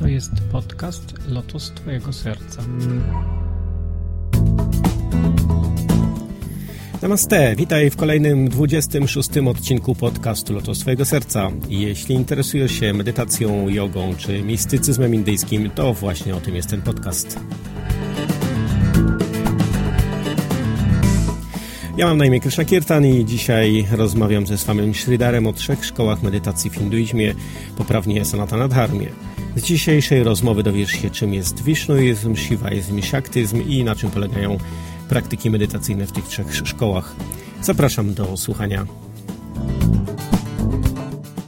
To jest podcast Lotus Twojego Serca. Namaste, witaj w kolejnym 26 odcinku podcastu Lotus Twojego Serca. Jeśli interesujesz się medytacją, jogą czy mistycyzmem indyjskim, to właśnie o tym jest ten podcast. Ja mam na imię Krishna Kirtan i dzisiaj rozmawiam ze Swamem Sridharem o trzech szkołach medytacji w hinduizmie, poprawnie Sanatana Dharmie. Z dzisiejszej rozmowy dowiesz się, czym jest Vishnuizm, Shivaizm i Shaktyzm i na czym polegają praktyki medytacyjne w tych trzech szkołach. Zapraszam do słuchania.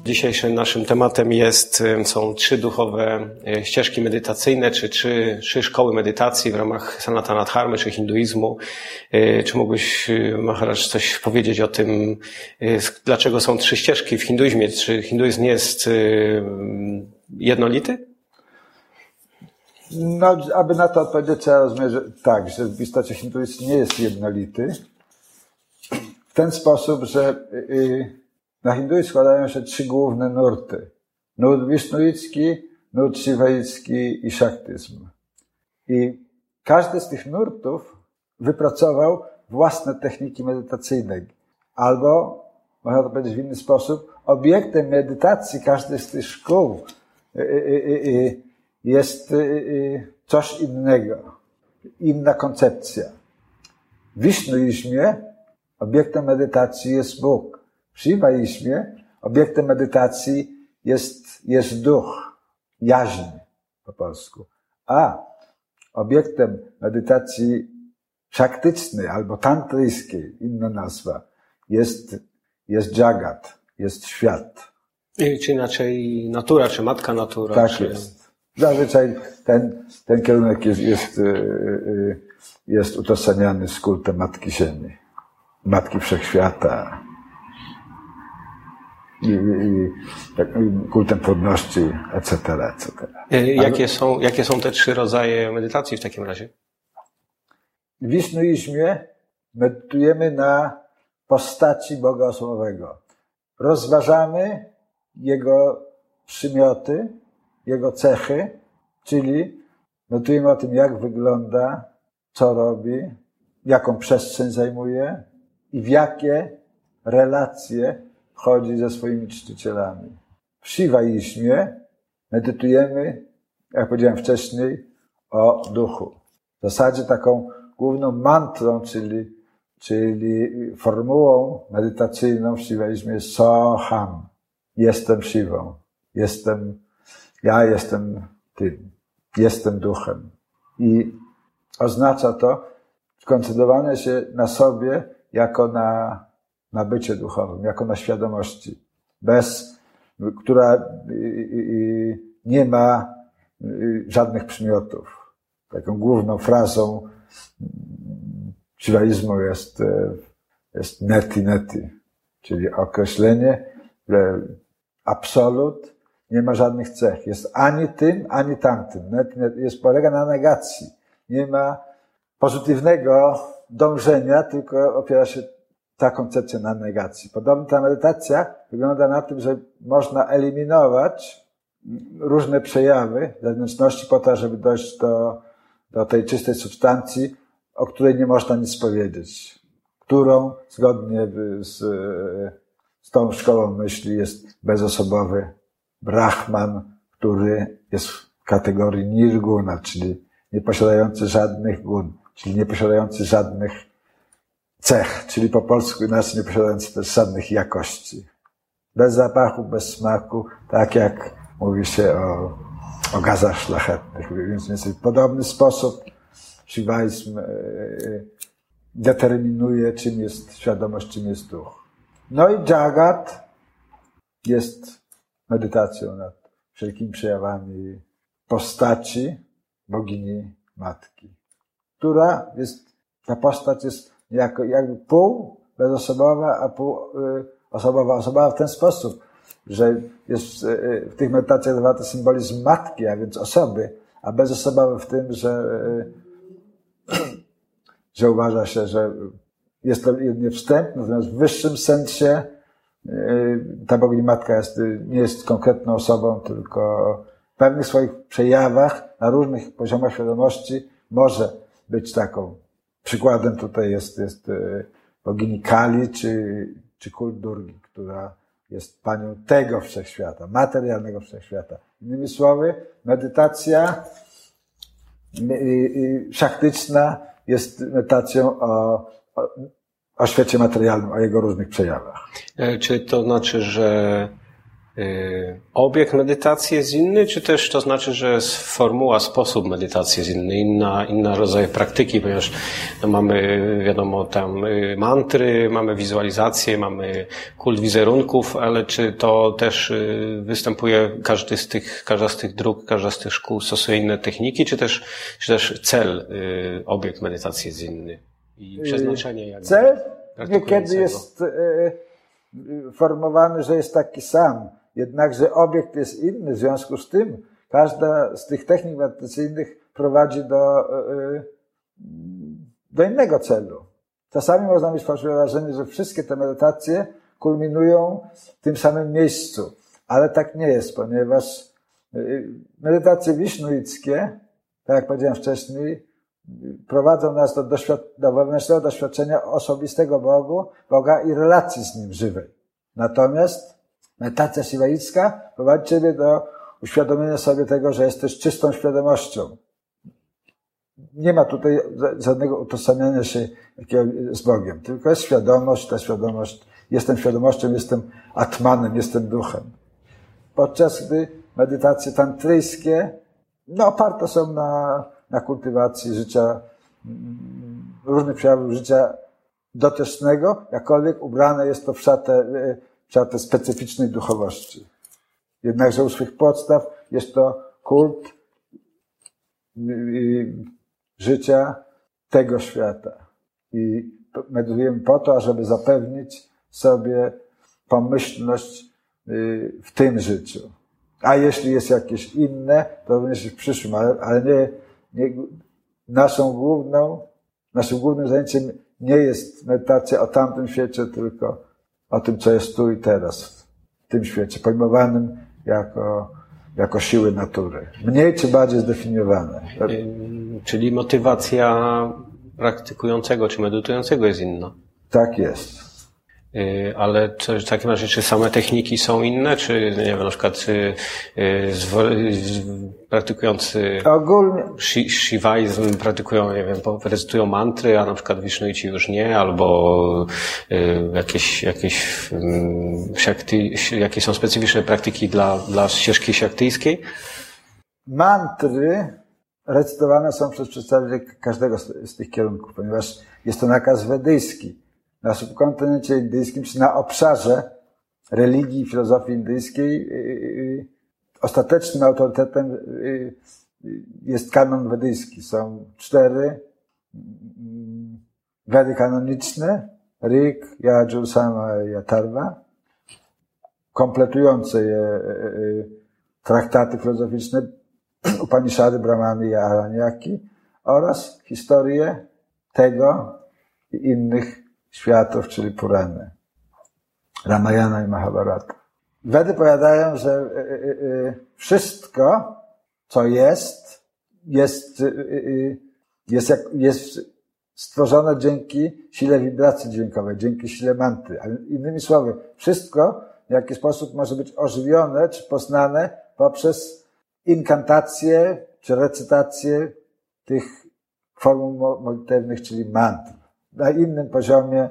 Dzisiejszym naszym tematem jest, są trzy duchowe e, ścieżki medytacyjne, czy trzy, trzy szkoły medytacji w ramach Sanatana Dharmy, czy hinduizmu. E, czy mógłbyś, e, Maharaj, coś powiedzieć o tym, dlaczego są trzy ścieżki w hinduizmie? Czy hinduizm nie jest jednolity? No, aby na to odpowiedzieć, trzeba rozumieć, że tak, że w istocie hinduizm nie jest jednolity. W ten sposób, że y, na hinduizm składają się trzy główne nurty. Nurt wisznuicki, nurt shivaicki i szaktyzm. I każdy z tych nurtów wypracował własne techniki medytacyjne. Albo, można to powiedzieć w inny sposób, obiektem medytacji każdej z tych szkół y, y, jest coś innego, inna koncepcja. W wisznuizmie obiektem medytacji jest Bóg. W Shivaizmie obiektem medytacji jest, jest duch, jaźń po polsku. A obiektem medytacji szaktycznej albo tantryjskiej, inna nazwa, jest, jest jagat, jest świat. Czy inaczej natura, czy matka natura. Tak czy... jest. Zazwyczaj ten, ten kierunek jest, jest, y, y, jest utożsamiany z kultem Matki Ziemi, Matki Wszechświata, i, i, i kultem płodności, etc., etc. Jakie są, jakie są te trzy rodzaje medytacji w takim razie? W wisznuizmie medytujemy na postaci Boga osobowego. Rozważamy Jego przymioty, Jego cechy, czyli medytujemy o tym, jak wygląda, co robi, jaką przestrzeń zajmuje i w jakie relacje chodzi ze swoimi czcicielami. W Shivaizmie medytujemy, jak powiedziałem wcześniej, o duchu. W zasadzie taką główną mantrą, czyli, czyli formułą medytacyjną w Shivaizmie jest Soham. Jestem Shivą. Jestem, ja jestem tym. Jestem duchem. I oznacza to skoncentrowanie się na sobie jako na na bycie duchowym, jako na świadomości, bez, która nie ma żadnych przymiotów. Taką główną frazą shivaizmu jest, jest neti neti, czyli określenie, że absolut nie ma żadnych cech. Jest ani tym, ani tamtym. Neti jest, polega na negacji. Nie ma pozytywnego dążenia, tylko opiera się ta koncepcja na negacji. Podobnie ta medytacja wygląda na tym, że można eliminować różne przejawy zewnętrzności po to, żeby dojść do, do tej czystej substancji, o której nie można nic powiedzieć, którą zgodnie z, z tą szkołą myśli jest bezosobowy Brahman, który jest w kategorii nirguna, czyli nieposiadający żadnych gun, czyli nieposiadający żadnych cech, czyli po polsku inaczej nie posiadający też żadnych jakości. Bez zapachu, bez smaku, tak jak mówi się o, o gazach szlachetnych. Więc, w podobny sposób shivaizm e, determinuje, czym jest świadomość, czym jest duch. No i jagat jest medytacją nad wszelkimi przejawami postaci bogini matki, która jest, ta postać jest jako, jakby pół bezosobowa, a pół osobowa. Osobowa w ten sposób, że jest y, w tych medytacjach zawarty symbolizm matki, a więc osoby, a bezosobowy w tym, że, y, że uważa się, że jest to jedynie wstęp, natomiast w wyższym sensie ta bogini matka jest, nie jest konkretną osobą, tylko w pewnych swoich przejawach na różnych poziomach świadomości może być taką. Przykładem tutaj jest, jest bogini Kali czy, czy kult Durgi, która jest panią tego wszechświata, materialnego wszechświata. Innymi słowy, medytacja szaktyczna jest medytacją o, o, świecie materialnym, o jego różnych przejawach. E, czy to znaczy, że Y, obiekt medytacji jest inny, czy też to znaczy, że formuła, sposób medytacji jest inny, inna, inna rodzaj praktyki, ponieważ mamy, wiadomo, tam y, mantry, mamy wizualizację, mamy kult wizerunków, ale czy to też y, występuje każdy z tych, każda z tych dróg, każda z tych szkół stosuje inne techniki, czy też, czy też cel, obiekt medytacji jest inny i przeznaczenie? Jakby cel niekiedy jest formowany, że jest taki sam Jednakże obiekt jest inny, w związku z tym każda z tych technik medytacyjnych prowadzi do, do innego celu. Czasami można mieć fałszywe wrażenie, że wszystkie te medytacje kulminują w tym samym miejscu, ale tak nie jest, ponieważ medytacje wisznuickie, tak jak powiedziałem wcześniej, prowadzą nas do, doświad- do wewnętrznego doświadczenia osobistego Bogu, Boga i relacji z Nim żywej. Natomiast Medytacja siwaicka prowadzi Ciebie do uświadomienia sobie tego, że jesteś czystą świadomością. Nie ma tutaj żadnego utożsamiania się z Bogiem, tylko jest świadomość, ta świadomość, jestem świadomością, jestem atmanem, jestem duchem. Podczas gdy medytacje tantryjskie, no oparte są na, na kultywacji życia, mm, różnych przejawów życia dotycznego, jakkolwiek ubrane jest to w szatę y, trzeba te specyficznej duchowości. Jednakże u swych podstaw jest to kult życia tego świata. I medytujemy po to, ażeby zapewnić sobie pomyślność y, w tym życiu. A jeśli jest jakieś inne, to również w przyszłym, ale, ale nie, naszą główną, naszym głównym zajęciem nie jest medytacja o tamtym świecie, tylko o tym, co jest tu i teraz, w tym świecie, pojmowanym jako, jako siły natury. Mniej czy bardziej zdefiniowane. Czyli motywacja praktykującego czy medytującego jest inna. Tak jest. Y, ale czy, w takim razie, czy same techniki są inne, czy nie wiem, na przykład y, y, praktykujący Ogólnie... shivaizm praktykują, nie wiem, recytują mantry, a na przykład wisznuici już nie, albo jakieś, jakieś, shakti, jakie są specyficzne praktyki dla, dla ścieżki siaktyjskiej? Mantry recytowane są przez przedstawicieli każdego z tych kierunków, ponieważ jest to nakaz wedyjski na subkontynencie indyjskim, czy na obszarze religii i filozofii indyjskiej, y, y, y, ostatecznym autorytetem jest kanon wedyjski. Są cztery wedy kanoniczne, Rik, Yajur, Sama i Atarva, kompletujące je traktaty filozoficzne Upanishady, Brahmany i Aranyaki oraz historię tego i innych światów, czyli Purany. Ramayana i Mahabharata. Wedy powiadają, że y, y, y, wszystko, co jest, jest, jest, jak, jest stworzone dzięki sile wibracji dźwiękowej, dzięki sile manty. Innymi słowy, wszystko w jakiś sposób może być ożywione czy poznane poprzez inkantację czy recytację tych formuł modlitewnych, czyli mantr na innym poziomie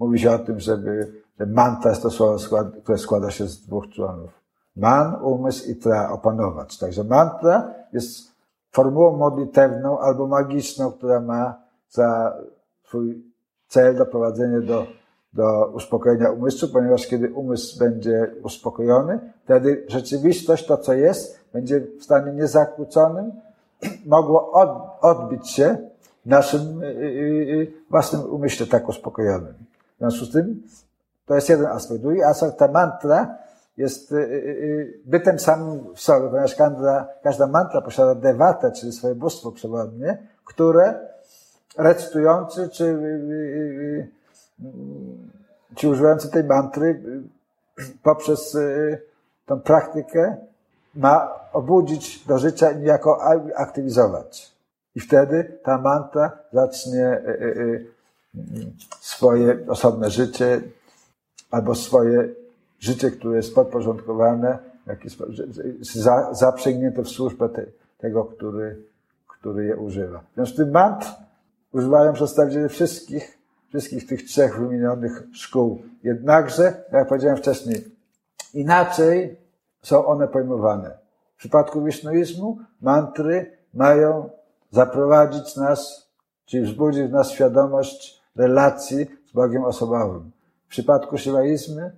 mówi się o tym, żeby, że mantra jest to słowo, które składa się z dwóch członów. Man, umysł i tra, opanować. Także mantra jest formułą modlitewną albo magiczną, która ma za swój cel doprowadzenie do do uspokojenia umysłu, ponieważ kiedy umysł będzie uspokojony, wtedy rzeczywistość, to co jest, będzie w stanie niezakłóconym, mogło od, odbić się naszym y, y, y, własnym umyśle tak uspokojonym. W związku z tym, to jest jeden aspekt. Drugi aspekt, ta mantra jest bytem samym w sobie, ponieważ każda, każda mantra posiada dewatę, czyli swoje bóstwo przewodnie, które recytujący, czy ci używający tej mantry poprzez tą praktykę ma obudzić do życia i niejako aktywizować. I wtedy ta mantra zacznie y, y, swoje osobne życie albo swoje życie, które jest podporządkowane, zaprzęgnięte w służbę tego, który, który je używa. W związku z tym mantr używają przedstawiciele wszystkich wszystkich tych trzech wymienionych szkół. Jednakże, jak powiedziałem wcześniej, inaczej są one pojmowane. W przypadku wisznuizmu mantry mają zaprowadzić nas, czyli wzbudzić w nas świadomość relacji z Bogiem osobowym. W przypadku shivaizmu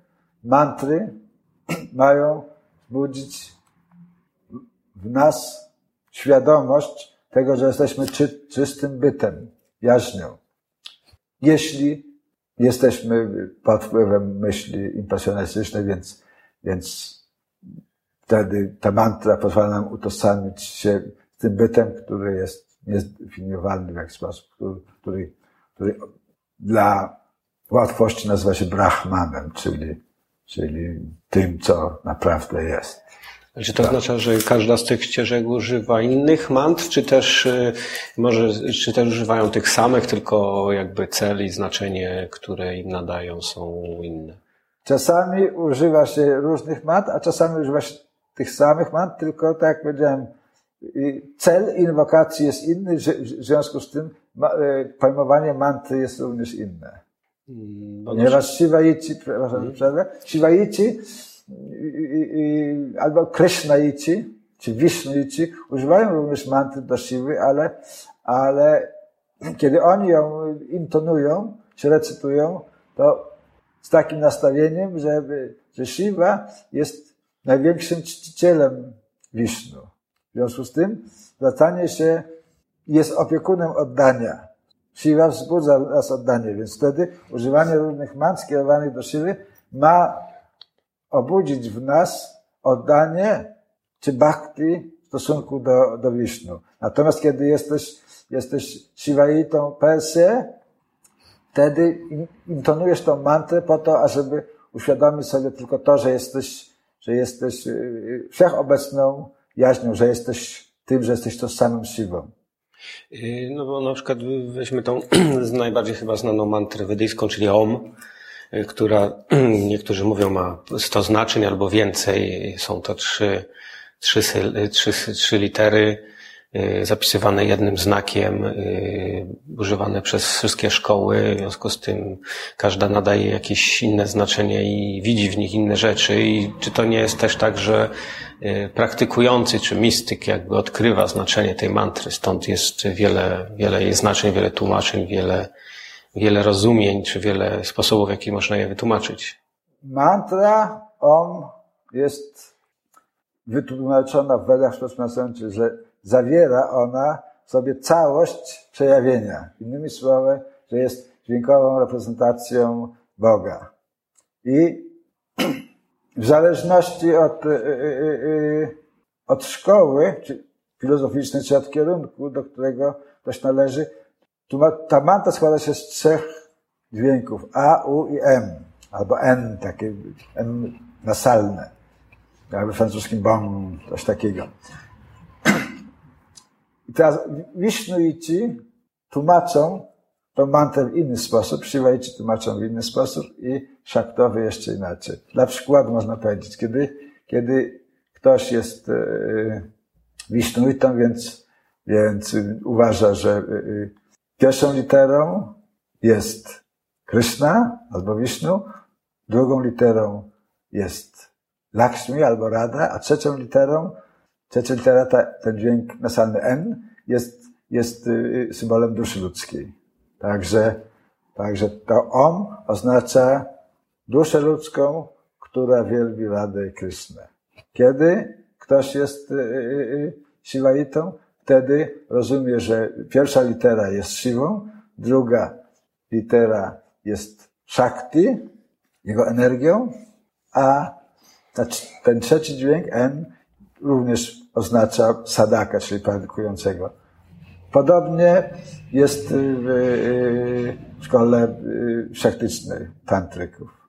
mantry mają wzbudzić w nas świadomość tego, że jesteśmy czy, czystym bytem, jaźnią jeśli jesteśmy pod wpływem myśli impresjonistycznej, więc, więc wtedy ta mantra pozwala nam utożsamić się tym bytem, który jest niezdefiniowalny w jakiś sposób, który, który, który dla łatwości nazywa się brahmanem, czyli, czyli tym, co naprawdę jest. Czy to tak. oznacza, że każda z tych ścieżek używa innych mantr, czy też y, może, czy też używają tych samych, tylko jakby cel i znaczenie, które im nadają są inne? Czasami używa się różnych mantr, a czasami używa się tych samych mantr, tylko tak jak powiedziałem, cel inwokacji jest inny, w związku z tym y, pojmowanie mantry jest również inne. Hmm, Ponieważ Shivaiti, przepraszam, przerwę, Shivaiti albo Krishnaici, czy Vishnaici używają również mantry do Siwy, ale, ale kiedy oni ją intonują, czy recytują, to z takim nastawieniem, że, że Shiva jest największym czcicielem Wisznu. W związku z tym zwracanie się jest opiekunem oddania. Shiva wzbudza nas oddanie, więc wtedy używanie różnych mantr skierowanych do Siwy ma obudzić w nas oddanie czy bhakti w stosunku do, do Wisznu. Natomiast kiedy jesteś, jesteś Shivaitą per se, wtedy intonujesz tą mantrę po to, ażeby uświadomić sobie tylko to, że jesteś, że jesteś y, y, wszechobecną jaźnią, że jesteś tym, że jesteś tożsamym Shivą. Y, no bo na przykład weźmy tą najbardziej chyba znaną mantrę wedyjską, czyli Om, która niektórzy mówią ma 100 znaczeń albo więcej. Są to trzy, trzy, trzy, trzy litery y, zapisywane jednym znakiem, y, używane przez wszystkie szkoły. W związku z tym każda nadaje jakieś inne znaczenie i widzi w nich inne rzeczy. I czy to nie jest też tak, że y, praktykujący czy mistyk jakby odkrywa znaczenie tej mantry, stąd jest wiele, wiele jej znaczeń, wiele tłumaczeń, wiele wiele rozumień, czy wiele sposobów, w jaki można je wytłumaczyć. Mantra Om jest wytłumaczona w Wedach w że zawiera ona w sobie całość przejawienia. Innymi słowy, że jest dźwiękową reprezentacją Boga. I w zależności od, y, y, y, od szkoły, czy filozoficznej, czy od kierunku, do którego ktoś należy, ta manta składa się z trzech dźwięków A, U i M, albo N, takie N nasalne. Jak we francuskim bong, coś takiego. I teraz Wisznuici tłumaczą tą mantę w inny sposób, Shiwaici tłumaczą w inny sposób i Szaktowy jeszcze inaczej. Dla przykładu można powiedzieć, kiedy, kiedy ktoś jest e, Wisznuitą, więc, więc uważa, że e, Pierwszą literą jest Krishna albo Vishnu, drugą literą jest Lakshmi albo Radha, a trzecią literą, ta, ten dźwięk nasalny N, jest, jest y, symbolem duszy ludzkiej. Także Także to Om oznacza duszę ludzką, która wielbi Radę Krysznę. Kiedy ktoś jest y, y, y, Shivaitą, wtedy rozumie, że pierwsza litera jest Siwą, druga litera jest Shakti, jego energią, a ten trzeci dźwięk N również oznacza sadaka, czyli praktykującego. Podobnie jest w szkole szaktycznej tantryków.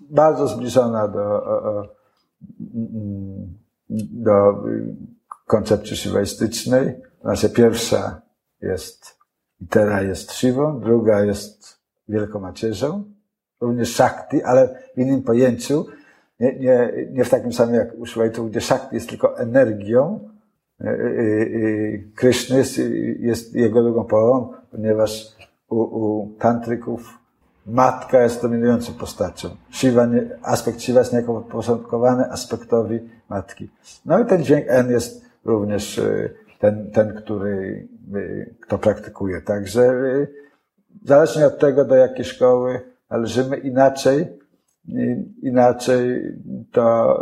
Bardzo zbliżona do, do koncepcji shivaistycznej. Znaczy pierwsza jest, litera jest Shivą, druga jest Wielką Macierzą, również Shakti, ale w innym pojęciu, nie, nie, nie w takim samym jak u Shivaitów, gdzie Shakti jest tylko energią, e, e, e, Kryszny jest, jest jego drugą połową, ponieważ u, u tantryków matka jest dominującą postacią. Shiva nie, aspekt Shiva jest niejako podporządkowany aspektowi matki. No i ten dźwięk N jest również ten, ten który kto praktykuje. Także zależnie od tego, do jakiej szkoły należymy, inaczej, inaczej to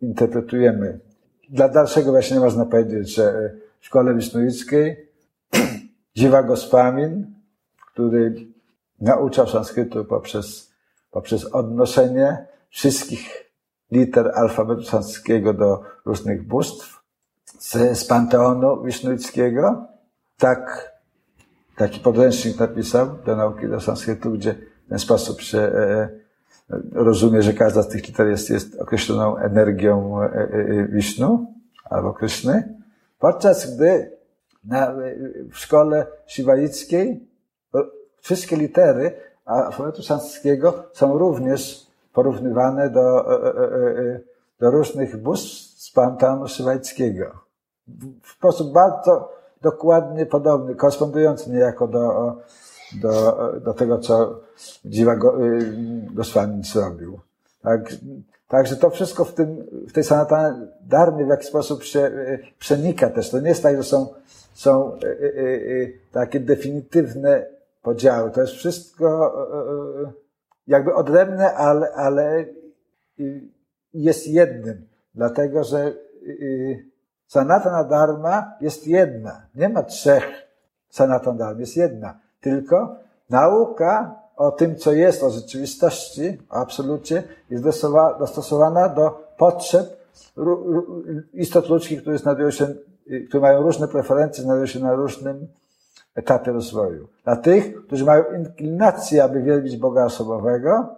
interpretujemy. Dla dalszego właśnie można powiedzieć, że w szkole wisnuickiej Dziwa Gospamin, który nauczał sanskrytu poprzez, poprzez odnoszenie wszystkich liter alfabetu sanskryckiego do różnych bóstw z, z panteonu wisznuickiego, tak taki podręcznik napisał do nauki do sanskrytu, gdzie w ten sposób się e, rozumie, że każda z tych liter jest, jest określoną energią e, e, Wisznu albo Kryszny, podczas gdy na, w szkole siwaickiej wszystkie litery alfabetu sanskryckiego są również porównywane do, do różnych bóstw z panteonu siwajskiego. W sposób bardzo dokładnie podobny, korespondujący niejako do, do, do tego, co Dziwa Goswami zrobił. Tak, także to wszystko w, tym, w tej sanatanie darmy w jakiś sposób się y, przenika też. To nie jest tak, że są, są y, y, takie definitywne podziały. To jest wszystko jakby odrębne, ale, ale jest jednym. Dlatego, że Sanatana Dharma jest jedna. Nie ma trzech Sanatana Dharma, jest jedna. Tylko nauka o tym, co jest, o rzeczywistości, o absolucie, jest dostosowana do potrzeb istot ludzkich, które, znajdują się, które mają różne preferencje, znajdują się na różnym etapie rozwoju. Dla tych, którzy mają inklinację, aby wielbić Boga osobowego,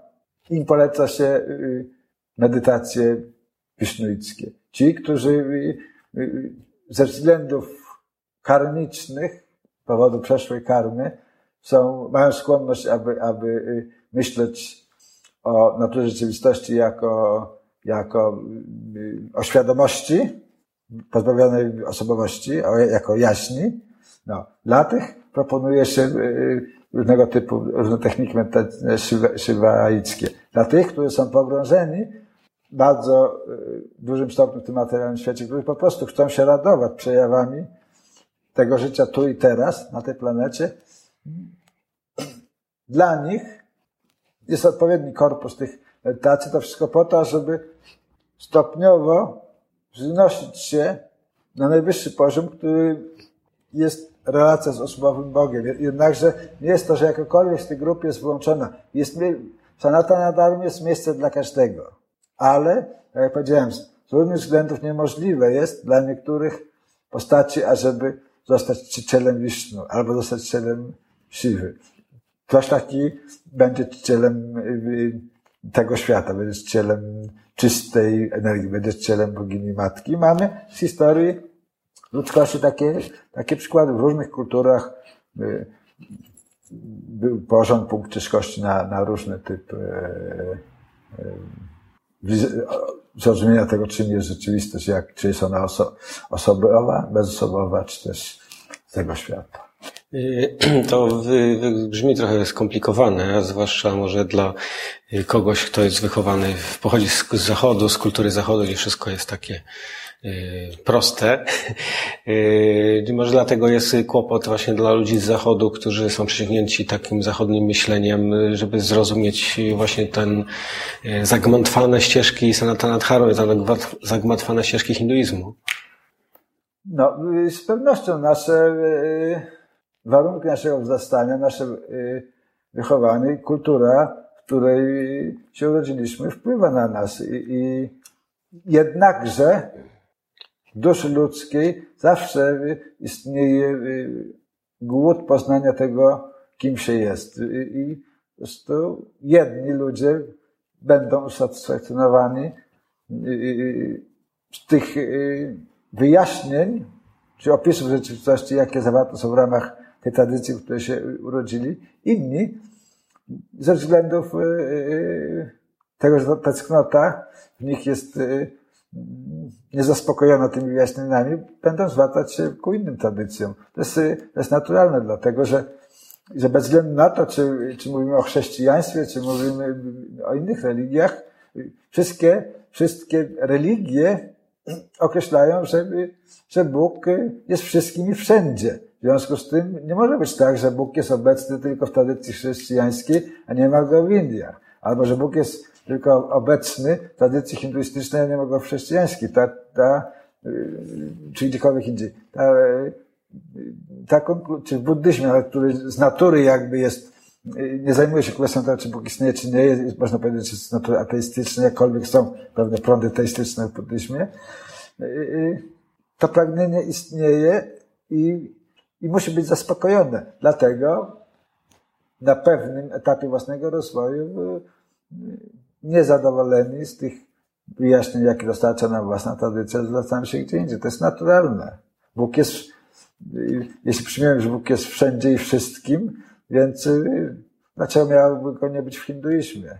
im poleca się y, medytacje wisznuickie. Ci, którzy ze względów karmicznych, powodu przeszłej karmy, są, mają skłonność, aby, aby y, myśleć o naturze rzeczywistości jako, jako y, o świadomości, pozbawionej osobowości, jako jaśni. No, dla tych proponuje się y, różnego typu, różne techniki meditacyjne szywaickie. Dla tych, którzy są pogrążeni bardzo y, dużym stopniu w tym materialnym świecie, którzy po prostu chcą się radować przejawami tego życia tu i teraz na tej planecie. Dla nich jest odpowiedni korpus tych medytacji, to wszystko po to, żeby stopniowo wznosić się na najwyższy poziom, który jest relacja z osobowym Bogiem. Jednakże nie jest to, że jakakolwiek z tych grup jest włączona. Jest, Sanatana Dharma jest miejsce dla każdego ale, tak jak powiedziałem, z różnych względów niemożliwe jest dla niektórych postaci, ażeby zostać czcicielem Wisznu albo zostać czcicielem Siwy. Ktoś taki będzie czcicielem y, tego świata, będzie czcicielem czystej energii, będzie czcicielem bogini matki. Mamy w historii ludzkości takie, takie przykłady w różnych kulturach. Y, był porząd punkt ciężkości na, na różny typ e, zrozumienia tego, czym jest rzeczywistość, jak, czy jest ona oso osobowa, bezosobowa, czy też z tego świata. Y, to brzmi trochę skomplikowane, zwłaszcza może dla kogoś, kto jest wychowany, pochodzi z zachodu, z kultury zachodu, gdzie wszystko jest takie proste. Może dlatego jest kłopot właśnie dla ludzi z zachodu, którzy są przyciągnięci takim zachodnim myśleniem, żeby zrozumieć właśnie ten zagmatwane ścieżki Sanatana Dharmy, zagmatwane ścieżki hinduizmu. No, z pewnością nasze warunki naszego wzrastania, nasze wychowanie, kultura, w której się urodziliśmy, wpływa na nas. I, i jednakże w duszy ludzkiej zawsze istnieje głód poznania tego, kim się jest. I po prostu jedni ludzie będą usatysfakcjonowani z tych wyjaśnień, czy opisów rzeczywistości, jakie zawarte są w ramach w której się urodzili. Inni ze względów e, e, tego, że ta tęsknota w nich jest e, niezaspokojona tymi wyjaśnieniami, będą zwracać się ku innym tradycjom. To jest, to jest naturalne, dlatego że, że bez względu na to, czy, czy mówimy o chrześcijaństwie, czy mówimy o innych religiach, wszystkie, wszystkie religie określają, że, że Bóg jest wszystkim i wszędzie. W związku z tym nie może być tak, że Bóg jest obecny tylko w tradycji chrześcijańskiej, a nie ma go w Indiach. Albo, że Bóg jest tylko obecny w tradycji hinduistycznej, a nie ma go w chrześcijańskiej. Ta, ta, y, czy gdziekolwiek indziej. Ta, y, ta, czy w buddyzmie, który z natury jakby jest, y, nie zajmuje się kwestią tego, czy Bóg istnieje, czy nie, jest, można powiedzieć, że z natury ateistyczny, jakkolwiek są pewne prądy teistyczne w buddyzmie. To pragnienie istnieje i i musi być zaspokojone. Dlatego na pewnym etapie własnego rozwoju y, niezadowoleni z tych wyjaśnień, jakie dostarcza nam własna tradycja, zwracamy się gdzie indziej. To jest naturalne. Bóg jest, y, jeśli przyjmiemy, że Bóg jest wszędzie i wszystkim, więc y, dlaczego miałoby go nie być w hinduizmie?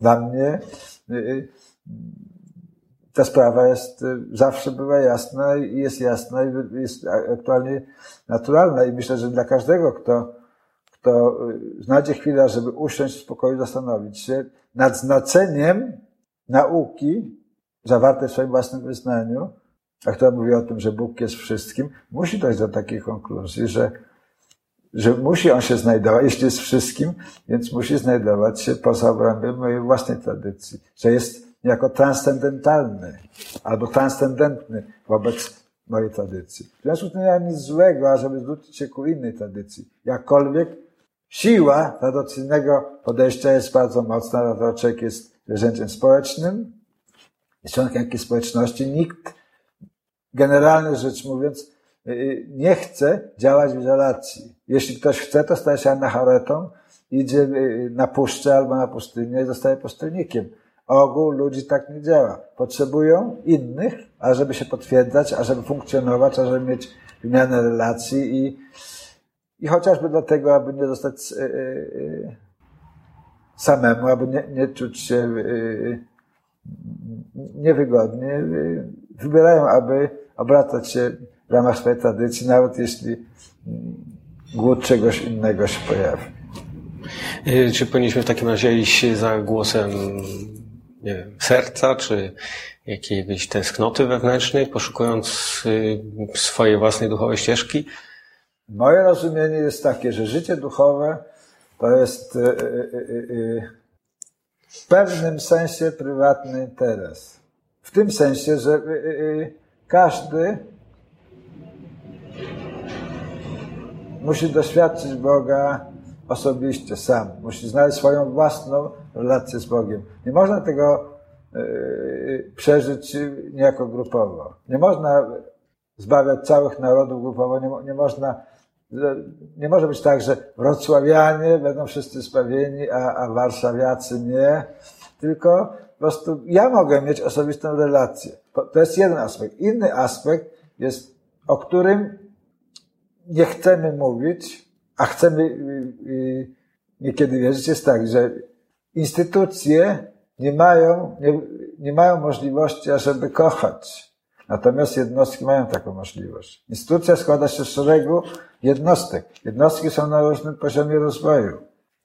Dla mnie ta sprawa jest, y, zawsze była jasna i jest jasna i jest aktualnie naturalna. I myślę, że dla każdego, kto, kto y, znajdzie chwilę, żeby usiąść w spokoju, zastanowić się nad znaczeniem nauki zawartej w swoim własnym wyznaniu, a która mówi o tym, że Bóg jest wszystkim, musi dojść do takiej konkluzji, że, że musi on się znajdować, jeśli jest wszystkim, więc musi znajdować się poza obrębem mojej własnej tradycji, że jest jako transcendentalny albo transcendentny wobec mojej tradycji. W związku z tym nie ma nic złego, ażeby zwrócić się ku innej tradycji. Jakkolwiek siła tradycyjnego podejścia jest bardzo mocna, dlatego człowiek jest zwierzęciem społecznym, jest członkiem jakiejś społeczności. Nikt, generalnie rzecz mówiąc, y, y, nie chce działać w izolacji. Jeśli ktoś chce, to staje się anachoretą, idzie y, na puszczę albo na pustynię i zostaje pustelnikiem. Ogół ludzi tak nie działa. Potrzebują innych, ażeby się potwierdzać, ażeby funkcjonować, ażeby mieć wymianę relacji i, i chociażby dlatego, aby nie zostać yy, yy, samemu, aby nie, nie czuć się niewygodnie, wybierają, aby obracać się w ramach swojej tradycji, nawet jeśli głód czegoś innego się pojawi. Czy powinniśmy w takim razie iść za głosem serca, czy jakiejś tęsknoty wewnętrznej, poszukując y, swojej własnej duchowej ścieżki? Moje rozumienie jest takie, że życie duchowe to jest y, y, w pewnym sensie prywatny interes. W tym sensie, że każdy musi doświadczyć Boga osobiście, sam. Musi znaleźć swoją własną relację z Bogiem. Nie można tego yy, przeżyć niejako grupowo. Nie można zbawiać całych narodów grupowo. Nie, nie można nie może być tak, że wrocławianie będą wszyscy zbawieni, a, a warszawiacy nie. Tylko po prostu ja mogę mieć osobistą relację. To jest jeden aspekt. Inny aspekt jest, o którym nie chcemy mówić, a chcemy y, y, niekiedy wierzyć, jest tak, że instytucje nie mają, nie, nie mają możliwości, ażeby kochać. Natomiast jednostki mają taką możliwość. Instytucja składa się z szeregu jednostek. Jednostki są na różnym poziomie rozwoju.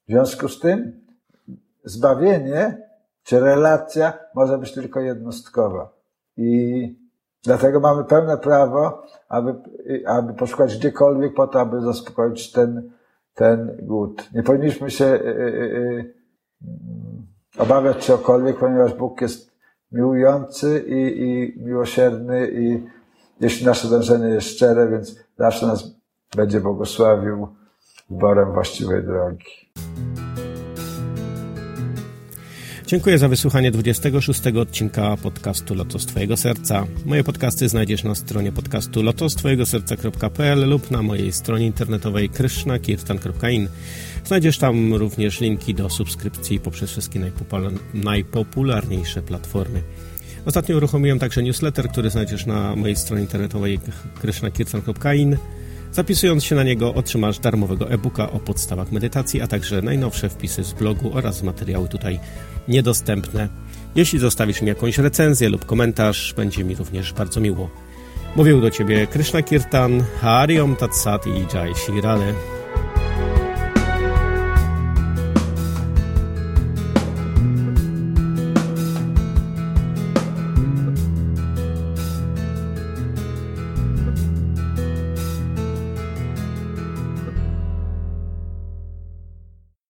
W związku z tym zbawienie czy relacja może być tylko jednostkowa. I Dlatego mamy pełne prawo, aby, aby poszukać gdziekolwiek po to, aby zaspokoić ten, ten głód. Nie powinniśmy się y, y, y, obawiać czegokolwiek, ponieważ Bóg jest miłujący i, i miłosierny i jeśli nasze dążenie jest szczere, więc zawsze nas będzie błogosławił wyborem właściwej drogi. Dziękuję za wysłuchanie 26 odcinka podcastu Lotos Twojego Serca. Moje podcasty znajdziesz na stronie podcastu lotostwojegoserca.pl lub na mojej stronie internetowej krishnakirtan.in. Znajdziesz tam również linki do subskrypcji poprzez wszystkie najpopularniejsze platformy. Ostatnio uruchomiłem także newsletter, który znajdziesz na mojej stronie internetowej krishnakirtan.in. Zapisując się na niego otrzymasz darmowego e-booka o podstawach medytacji, a także najnowsze wpisy z blogu oraz materiały tutaj niedostępne. Jeśli zostawisz mi jakąś recenzję lub komentarz, będzie mi również bardzo miło. Mówił do Ciebie Krishna Kirtan, Hariom Tatsat i Jai Shirale.